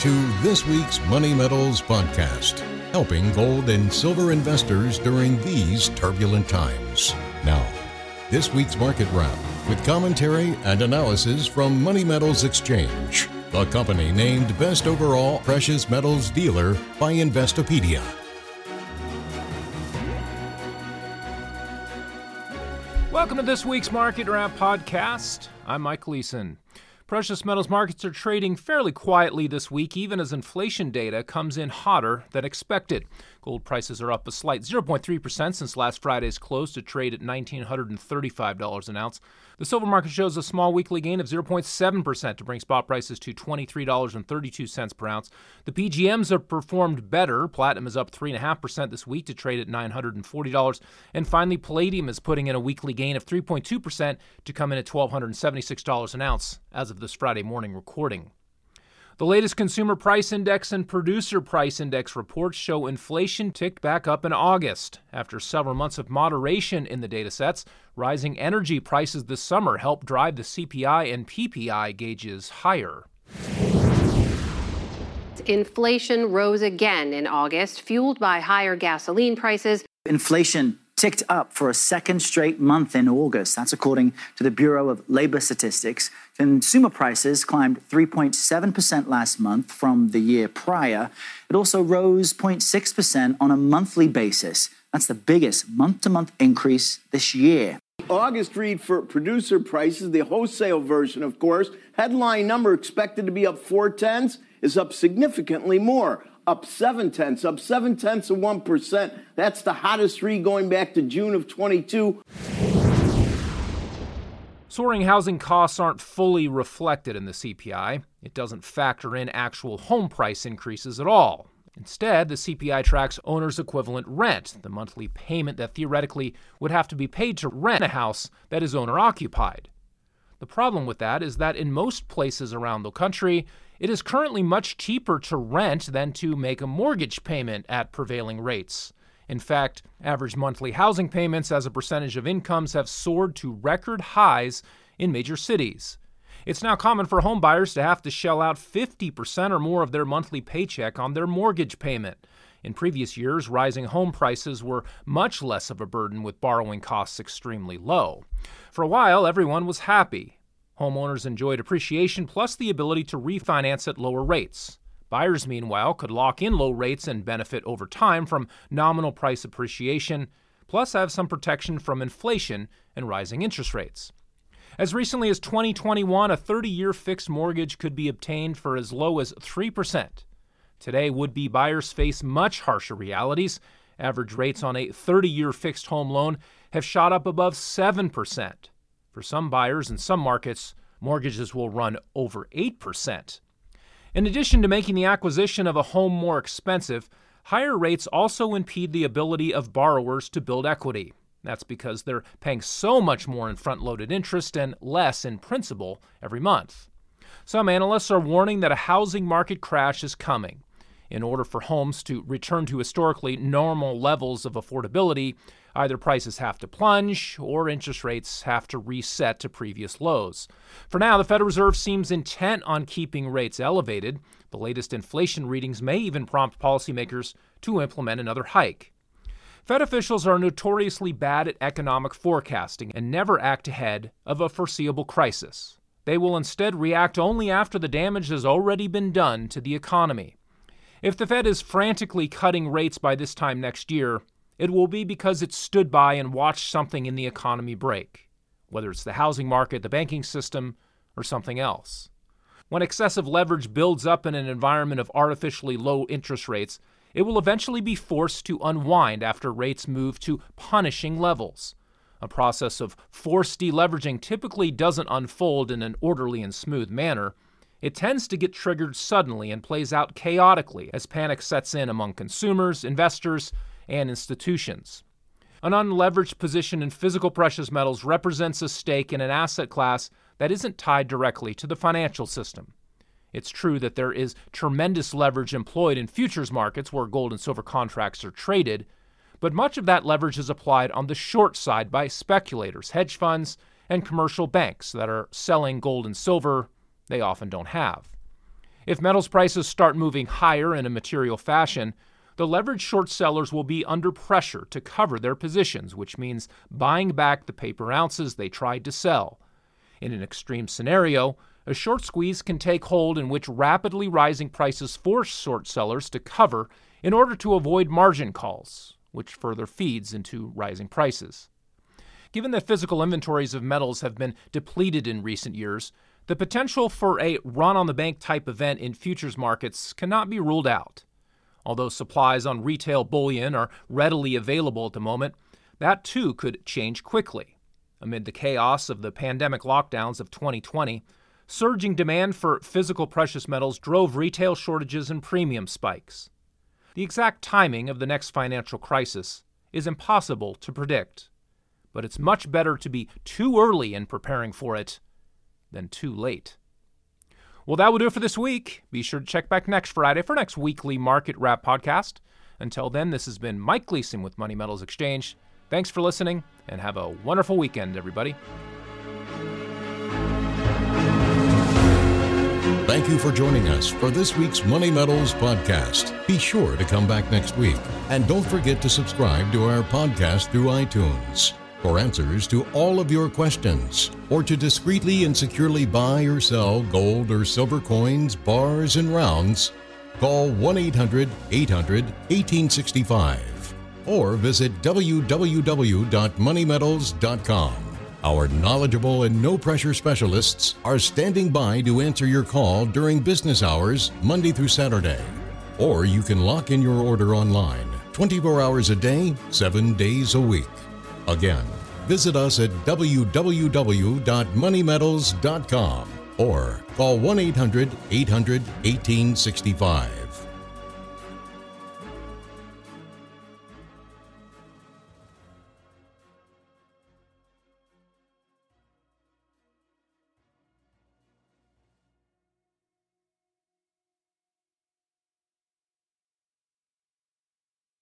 to this week's Money Metals podcast, helping gold and silver investors during these turbulent times. Now, this week's market wrap with commentary and analysis from Money Metals Exchange, the company named Best Overall Precious Metals Dealer by Investopedia. Welcome to this week's Market Wrap podcast. I'm Mike Gleason. Precious metals markets are trading fairly quietly this week, even as inflation data comes in hotter than expected. Gold prices are up a slight 0.3% since last Friday's close to trade at $1,935 an ounce. The silver market shows a small weekly gain of 0.7% to bring spot prices to $23.32 per ounce. The PGMs have performed better. Platinum is up 3.5% this week to trade at $940. And finally, palladium is putting in a weekly gain of 3.2% to come in at $1,276 an ounce as of this Friday morning recording. The latest consumer price index and producer price index reports show inflation ticked back up in August. After several months of moderation in the datasets, rising energy prices this summer helped drive the CPI and PPI gauges higher. Inflation rose again in August, fueled by higher gasoline prices. Inflation ticked up for a second straight month in August. That's according to the Bureau of Labor Statistics. Consumer prices climbed 3.7% last month from the year prior. It also rose 0.6% on a monthly basis. That's the biggest month to month increase this year. August read for producer prices, the wholesale version, of course, headline number expected to be up four tenths is up significantly more up seven tenths, up seven tenths of 1%. That's the hottest read going back to June of 22. Soaring housing costs aren't fully reflected in the CPI. It doesn't factor in actual home price increases at all. Instead, the CPI tracks owner's equivalent rent, the monthly payment that theoretically would have to be paid to rent a house that is owner occupied. The problem with that is that in most places around the country, it is currently much cheaper to rent than to make a mortgage payment at prevailing rates. In fact, average monthly housing payments as a percentage of incomes have soared to record highs in major cities. It's now common for homebuyers to have to shell out 50% or more of their monthly paycheck on their mortgage payment. In previous years, rising home prices were much less of a burden with borrowing costs extremely low. For a while, everyone was happy. Homeowners enjoyed appreciation plus the ability to refinance at lower rates. Buyers, meanwhile, could lock in low rates and benefit over time from nominal price appreciation, plus have some protection from inflation and rising interest rates. As recently as 2021, a 30 year fixed mortgage could be obtained for as low as 3%. Today, would be buyers face much harsher realities. Average rates on a 30 year fixed home loan have shot up above 7%. For some buyers in some markets, mortgages will run over 8%. In addition to making the acquisition of a home more expensive, higher rates also impede the ability of borrowers to build equity. That's because they're paying so much more in front loaded interest and less in principal every month. Some analysts are warning that a housing market crash is coming. In order for homes to return to historically normal levels of affordability, Either prices have to plunge or interest rates have to reset to previous lows. For now, the Federal Reserve seems intent on keeping rates elevated. The latest inflation readings may even prompt policymakers to implement another hike. Fed officials are notoriously bad at economic forecasting and never act ahead of a foreseeable crisis. They will instead react only after the damage has already been done to the economy. If the Fed is frantically cutting rates by this time next year, it will be because it stood by and watched something in the economy break, whether it's the housing market, the banking system, or something else. When excessive leverage builds up in an environment of artificially low interest rates, it will eventually be forced to unwind after rates move to punishing levels. A process of forced deleveraging typically doesn't unfold in an orderly and smooth manner. It tends to get triggered suddenly and plays out chaotically as panic sets in among consumers, investors, and institutions. An unleveraged position in physical precious metals represents a stake in an asset class that isn't tied directly to the financial system. It's true that there is tremendous leverage employed in futures markets where gold and silver contracts are traded, but much of that leverage is applied on the short side by speculators, hedge funds, and commercial banks that are selling gold and silver they often don't have. If metals prices start moving higher in a material fashion, the leveraged short sellers will be under pressure to cover their positions, which means buying back the paper ounces they tried to sell. In an extreme scenario, a short squeeze can take hold in which rapidly rising prices force short sellers to cover in order to avoid margin calls, which further feeds into rising prices. Given that physical inventories of metals have been depleted in recent years, the potential for a run on the bank type event in futures markets cannot be ruled out. Although supplies on retail bullion are readily available at the moment, that too could change quickly. Amid the chaos of the pandemic lockdowns of 2020, Surging demand for physical precious metals drove retail shortages and premium spikes. The exact timing of the next financial crisis is impossible to predict, but it's much better to be too early in preparing for it than too late. Well, that will do it for this week. Be sure to check back next Friday for next weekly market wrap podcast. Until then, this has been Mike Gleason with Money Metals Exchange. Thanks for listening and have a wonderful weekend, everybody. Thank you for joining us for this week's Money Metals podcast. Be sure to come back next week. And don't forget to subscribe to our podcast through iTunes. For answers to all of your questions, or to discreetly and securely buy or sell gold or silver coins, bars, and rounds, call 1 800 800 1865 or visit www.moneymetals.com. Our knowledgeable and no pressure specialists are standing by to answer your call during business hours, Monday through Saturday. Or you can lock in your order online 24 hours a day, 7 days a week. Again, visit us at www.moneymetals.com or call 1 800 800 1865.